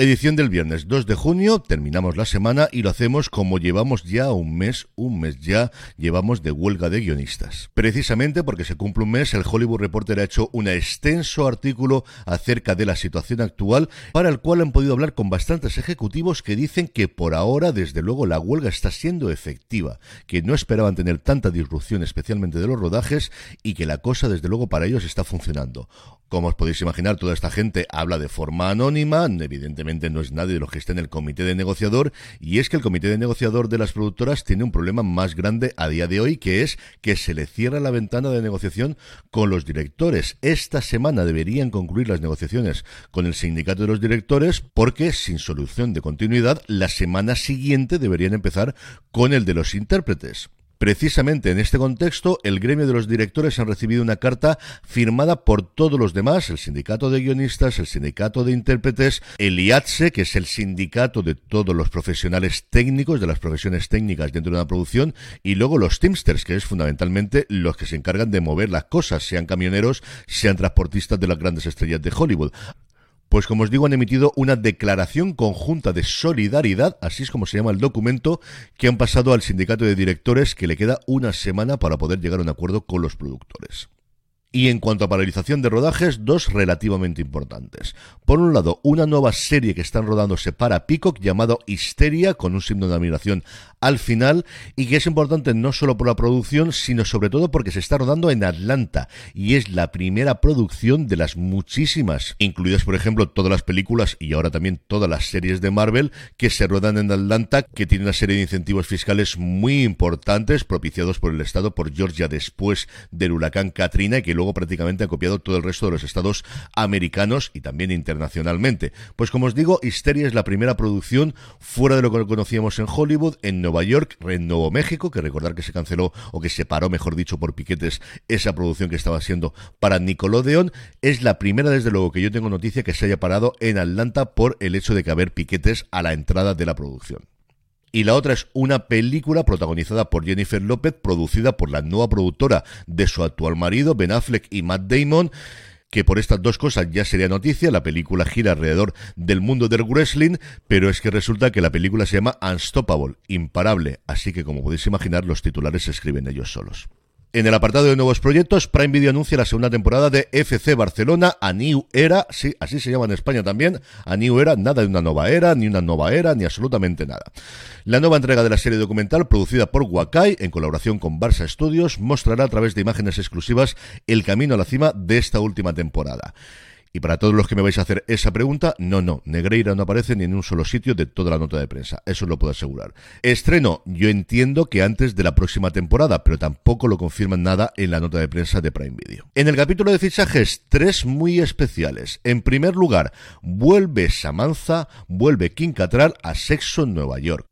Edición del viernes 2 de junio, terminamos la semana y lo hacemos como llevamos ya un mes, un mes ya, llevamos de huelga de guionistas. Precisamente porque se cumple un mes, el Hollywood Reporter ha hecho un extenso artículo acerca de la situación actual, para el cual han podido hablar con bastantes ejecutivos que dicen que por ahora, desde luego, la huelga está siendo efectiva, que no esperaban tener tanta disrupción, especialmente de los rodajes, y que la cosa, desde luego, para ellos está funcionando. Como os podéis imaginar, toda esta gente habla de forma anónima, evidentemente no es nadie de los que está en el comité de negociador, y es que el comité de negociador de las productoras tiene un problema más grande a día de hoy, que es que se le cierra la ventana de negociación con los directores. Esta semana deberían concluir las negociaciones con el sindicato de los directores, porque sin solución de continuidad, la semana siguiente deberían empezar con el de los intérpretes. Precisamente en este contexto, el gremio de los directores han recibido una carta firmada por todos los demás, el sindicato de guionistas, el sindicato de intérpretes, el IATSE, que es el sindicato de todos los profesionales técnicos, de las profesiones técnicas dentro de una producción, y luego los Teamsters, que es fundamentalmente los que se encargan de mover las cosas, sean camioneros, sean transportistas de las grandes estrellas de Hollywood. Pues como os digo, han emitido una declaración conjunta de solidaridad, así es como se llama el documento, que han pasado al sindicato de directores que le queda una semana para poder llegar a un acuerdo con los productores. Y en cuanto a paralización de rodajes, dos relativamente importantes. Por un lado, una nueva serie que están rodándose para Peacock llamado Histeria, con un signo de admiración al final, y que es importante no solo por la producción, sino sobre todo porque se está rodando en Atlanta, y es la primera producción de las muchísimas, incluidas por ejemplo todas las películas y ahora también todas las series de Marvel que se rodan en Atlanta, que tiene una serie de incentivos fiscales muy importantes, propiciados por el Estado, por Georgia después del huracán Katrina, y que luego prácticamente ha copiado todo el resto de los estados americanos y también internacionalmente. Pues como os digo, Histeria es la primera producción fuera de lo que conocíamos en Hollywood, en Nueva York, en Nuevo México, que recordar que se canceló o que se paró, mejor dicho, por piquetes esa producción que estaba siendo para Nickelodeon. Es la primera, desde luego, que yo tengo noticia que se haya parado en Atlanta por el hecho de que haber piquetes a la entrada de la producción y la otra es una película protagonizada por Jennifer López, producida por la nueva productora de su actual marido, Ben Affleck y Matt Damon que por estas dos cosas ya sería noticia, la película gira alrededor del mundo del wrestling, pero es que resulta que la película se llama Unstoppable, imparable, así que como podéis imaginar los titulares se escriben ellos solos. En el apartado de nuevos proyectos, Prime Video anuncia la segunda temporada de FC Barcelona, A New Era, sí, así se llama en España también, A New Era, nada de una nueva era, ni una nueva era, ni absolutamente nada. La nueva entrega de la serie documental, producida por Wakai, en colaboración con Barça Studios, mostrará a través de imágenes exclusivas el camino a la cima de esta última temporada. Y para todos los que me vais a hacer esa pregunta, no, no, Negreira no aparece ni en un solo sitio de toda la nota de prensa, eso lo puedo asegurar. Estreno, yo entiendo que antes de la próxima temporada, pero tampoco lo confirman nada en la nota de prensa de Prime Video. En el capítulo de fichajes, tres muy especiales. En primer lugar, vuelve Samantha, vuelve Kim Cattrall a Sexo en Nueva York.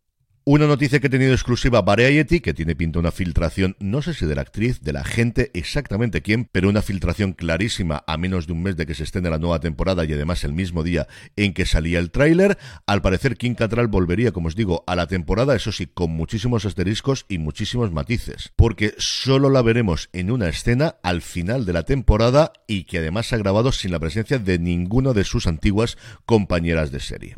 Una noticia que ha tenido exclusiva Variety, que tiene pinta una filtración, no sé si de la actriz, de la gente, exactamente quién, pero una filtración clarísima a menos de un mes de que se estén la nueva temporada y además el mismo día en que salía el tráiler. Al parecer Kim Cattrall volvería, como os digo, a la temporada, eso sí, con muchísimos asteriscos y muchísimos matices, porque solo la veremos en una escena al final de la temporada y que además ha grabado sin la presencia de ninguna de sus antiguas compañeras de serie.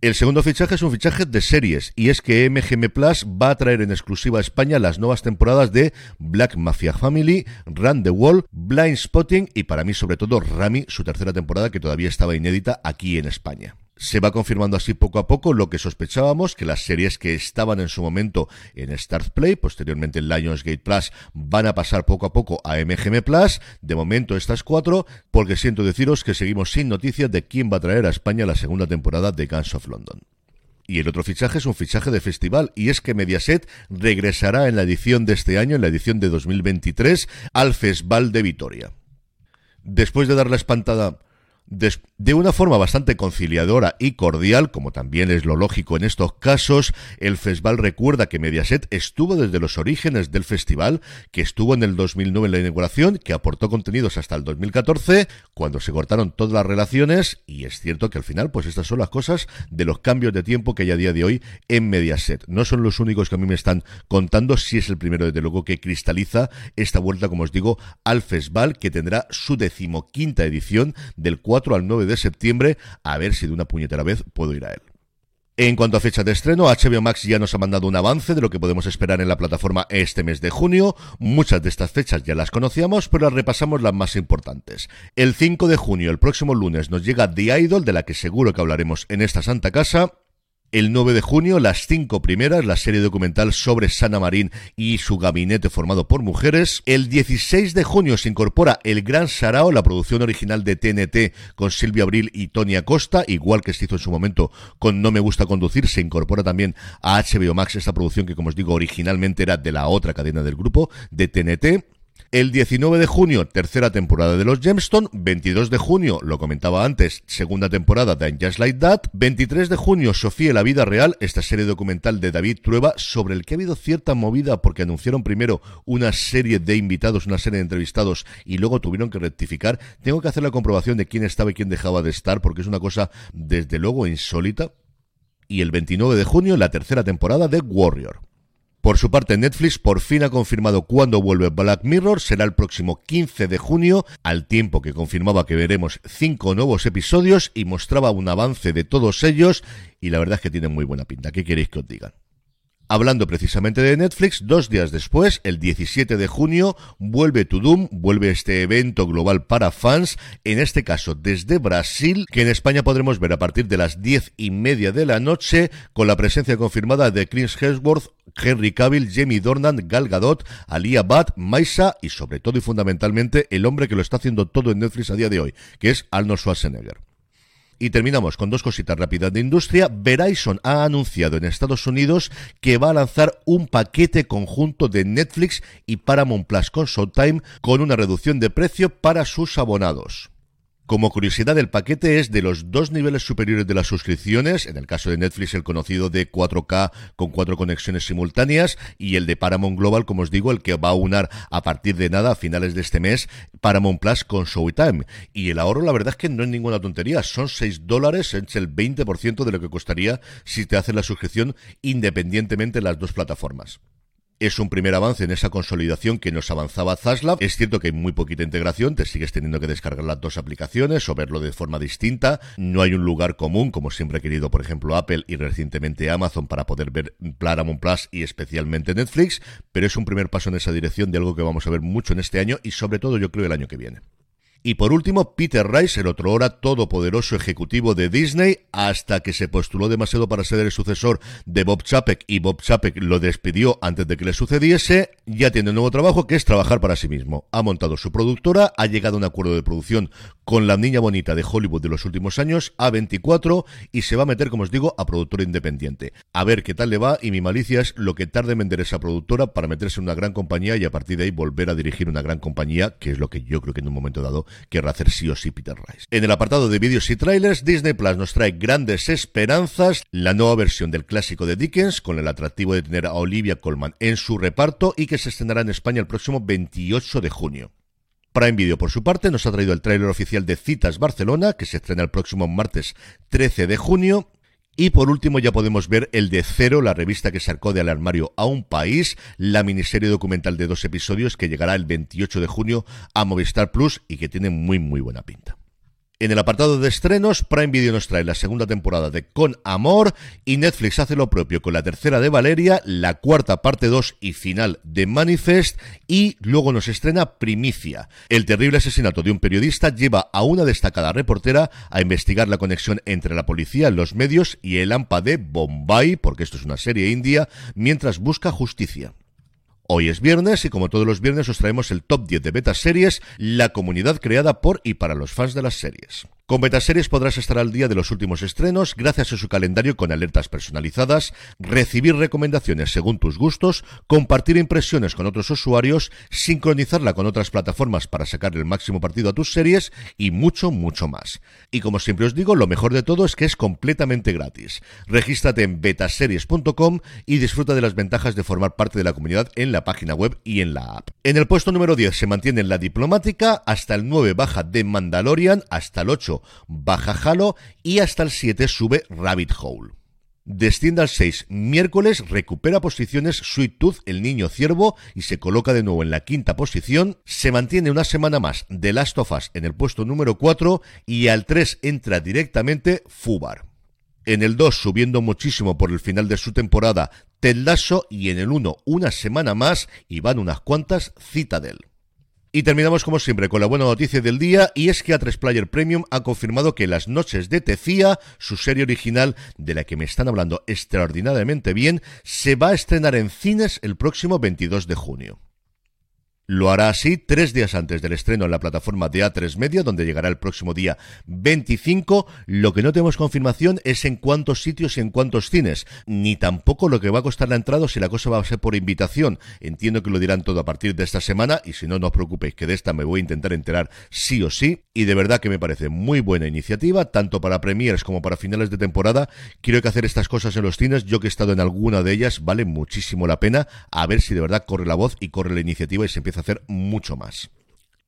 El segundo fichaje es un fichaje de series y es que MGM Plus va a traer en exclusiva a España las nuevas temporadas de Black Mafia Family, Run the Wall, Blind Spotting y para mí sobre todo Rami, su tercera temporada que todavía estaba inédita aquí en España. Se va confirmando así poco a poco lo que sospechábamos, que las series que estaban en su momento en Start Play, posteriormente en Lionsgate Plus, van a pasar poco a poco a MGM Plus. De momento estas cuatro, porque siento deciros que seguimos sin noticias de quién va a traer a España la segunda temporada de Guns of London. Y el otro fichaje es un fichaje de festival, y es que Mediaset regresará en la edición de este año, en la edición de 2023, al Festival de Vitoria. Después de dar la espantada de, una forma bastante conciliadora y cordial, como también es lo lógico en estos casos, el festival recuerda que Mediaset estuvo desde los orígenes del festival, que estuvo en el 2009 en la inauguración, que aportó contenidos hasta el 2014, cuando se cortaron todas las relaciones, y es cierto que al final, pues estas son las cosas de los cambios de tiempo que hay a día de hoy en Mediaset. No son los únicos que a mí me están contando, si es el primero desde luego que cristaliza esta vuelta, como os digo, al festival, que tendrá su decimoquinta edición del al 9 de septiembre, a ver si de una puñetera vez puedo ir a él. En cuanto a fecha de estreno, HBO Max ya nos ha mandado un avance de lo que podemos esperar en la plataforma este mes de junio. Muchas de estas fechas ya las conocíamos, pero repasamos las más importantes. El 5 de junio, el próximo lunes, nos llega The Idol, de la que seguro que hablaremos en esta santa casa. El 9 de junio, las cinco primeras, la serie documental sobre Sana Marín y su gabinete formado por mujeres. El 16 de junio se incorpora El Gran Sarao, la producción original de TNT con Silvia Abril y Tony Acosta, igual que se hizo en su momento con No Me Gusta Conducir, se incorpora también a HBO Max esta producción que, como os digo, originalmente era de la otra cadena del grupo, de TNT. El 19 de junio, tercera temporada de los Gemstone. 22 de junio, lo comentaba antes, segunda temporada de Just Like That. 23 de junio, Sofía la vida real, esta serie documental de David Trueba, sobre el que ha habido cierta movida porque anunciaron primero una serie de invitados, una serie de entrevistados y luego tuvieron que rectificar. Tengo que hacer la comprobación de quién estaba y quién dejaba de estar porque es una cosa desde luego insólita. Y el 29 de junio, la tercera temporada de Warrior. Por su parte, Netflix por fin ha confirmado cuándo vuelve Black Mirror. Será el próximo 15 de junio, al tiempo que confirmaba que veremos cinco nuevos episodios y mostraba un avance de todos ellos. Y la verdad es que tienen muy buena pinta. ¿Qué queréis que os digan? Hablando precisamente de Netflix, dos días después, el 17 de junio, vuelve To Doom, vuelve este evento global para fans, en este caso desde Brasil, que en España podremos ver a partir de las diez y media de la noche, con la presencia confirmada de Chris Hemsworth, Henry Cavill, Jamie Dornan, Gal Gadot, Alia Bhatt, Maisa y sobre todo y fundamentalmente el hombre que lo está haciendo todo en Netflix a día de hoy, que es Arnold Schwarzenegger. Y terminamos con dos cositas rápidas de industria. Verizon ha anunciado en Estados Unidos que va a lanzar un paquete conjunto de Netflix y Paramount Plus con Showtime con una reducción de precio para sus abonados. Como curiosidad, el paquete es de los dos niveles superiores de las suscripciones, en el caso de Netflix el conocido de 4K con cuatro conexiones simultáneas y el de Paramount Global, como os digo, el que va a unar a partir de nada a finales de este mes Paramount Plus con Showtime. Y el ahorro la verdad es que no es ninguna tontería, son 6 dólares, es el 20% de lo que costaría si te haces la suscripción independientemente en las dos plataformas. Es un primer avance en esa consolidación que nos avanzaba Zaslav. Es cierto que hay muy poquita integración, te sigues teniendo que descargar las dos aplicaciones o verlo de forma distinta. No hay un lugar común, como siempre ha querido, por ejemplo, Apple y recientemente Amazon para poder ver Paramount Plus y especialmente Netflix, pero es un primer paso en esa dirección de algo que vamos a ver mucho en este año y sobre todo yo creo el año que viene. Y por último, Peter Rice, el otro hora todopoderoso ejecutivo de Disney, hasta que se postuló demasiado para ser el sucesor de Bob Chapek y Bob Chapek lo despidió antes de que le sucediese, ya tiene un nuevo trabajo que es trabajar para sí mismo. Ha montado su productora, ha llegado a un acuerdo de producción con la niña bonita de Hollywood de los últimos años, A24, y se va a meter, como os digo, a productora independiente. A ver qué tal le va, y mi malicia es lo que tarde en vender esa productora para meterse en una gran compañía y a partir de ahí volver a dirigir una gran compañía, que es lo que yo creo que en un momento dado querrá hacer sí o sí Peter Rice. En el apartado de vídeos y trailers, Disney Plus nos trae grandes esperanzas, la nueva versión del clásico de Dickens, con el atractivo de tener a Olivia Colman en su reparto y que se estrenará en España el próximo 28 de junio. Prime Video, por su parte, nos ha traído el tráiler oficial de Citas Barcelona, que se estrena el próximo martes 13 de junio. Y por último ya podemos ver el de Cero, la revista que sacó del armario a un país, la miniserie documental de dos episodios que llegará el 28 de junio a Movistar Plus y que tiene muy muy buena pinta. En el apartado de estrenos, Prime Video nos trae la segunda temporada de Con Amor y Netflix hace lo propio con la tercera de Valeria, la cuarta parte 2 y final de Manifest y luego nos estrena Primicia. El terrible asesinato de un periodista lleva a una destacada reportera a investigar la conexión entre la policía, los medios y el AMPA de Bombay, porque esto es una serie india, mientras busca justicia. Hoy es viernes y como todos los viernes os traemos el top 10 de beta series, la comunidad creada por y para los fans de las series. Con Betaseries podrás estar al día de los últimos estrenos gracias a su calendario con alertas personalizadas, recibir recomendaciones según tus gustos, compartir impresiones con otros usuarios, sincronizarla con otras plataformas para sacar el máximo partido a tus series y mucho, mucho más. Y como siempre os digo, lo mejor de todo es que es completamente gratis. Regístrate en betaseries.com y disfruta de las ventajas de formar parte de la comunidad en la página web y en la app. En el puesto número 10 se mantiene la diplomática, hasta el 9 baja de Mandalorian, hasta el 8 baja Halo y hasta el 7 sube Rabbit Hole. Desciende al 6 miércoles, recupera posiciones Sweet Tooth, el niño ciervo, y se coloca de nuevo en la quinta posición. Se mantiene una semana más The Last of Us en el puesto número 4 y al 3 entra directamente Fubar. En el 2 subiendo muchísimo por el final de su temporada Ted Lasso y en el 1 una semana más y van unas cuantas Citadel. Y terminamos como siempre con la buena noticia del día y es que A3 Player Premium ha confirmado que Las Noches de Tecía, su serie original de la que me están hablando extraordinariamente bien, se va a estrenar en cines el próximo 22 de junio. Lo hará así tres días antes del estreno en la plataforma de A3 Media, donde llegará el próximo día 25. Lo que no tenemos confirmación es en cuántos sitios y en cuántos cines, ni tampoco lo que va a costar la entrada o si la cosa va a ser por invitación. Entiendo que lo dirán todo a partir de esta semana y si no, no os preocupéis que de esta me voy a intentar enterar sí o sí. Y de verdad que me parece muy buena iniciativa, tanto para premiers como para finales de temporada. Quiero que hacer estas cosas en los cines, yo que he estado en alguna de ellas, vale muchísimo la pena, a ver si de verdad corre la voz y corre la iniciativa y se empieza hacer mucho más.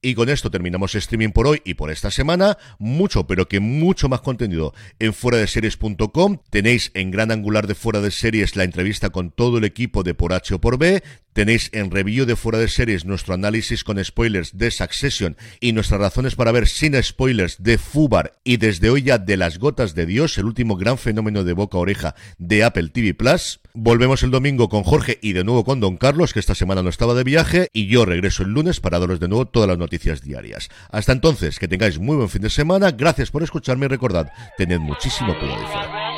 Y con esto terminamos streaming por hoy y por esta semana. Mucho, pero que mucho más contenido en fuera de series.com. Tenéis en gran angular de fuera de series la entrevista con todo el equipo de por H o por B. Tenéis en review de fuera de series nuestro análisis con spoilers de Succession y nuestras razones para ver sin spoilers de Fubar y desde hoy ya de las gotas de Dios, el último gran fenómeno de boca oreja de Apple TV Plus. Volvemos el domingo con Jorge y de nuevo con Don Carlos, que esta semana no estaba de viaje, y yo regreso el lunes para daros de nuevo todas las noticias diarias. Hasta entonces, que tengáis muy buen fin de semana, gracias por escucharme y recordad, tened muchísimo cuidado.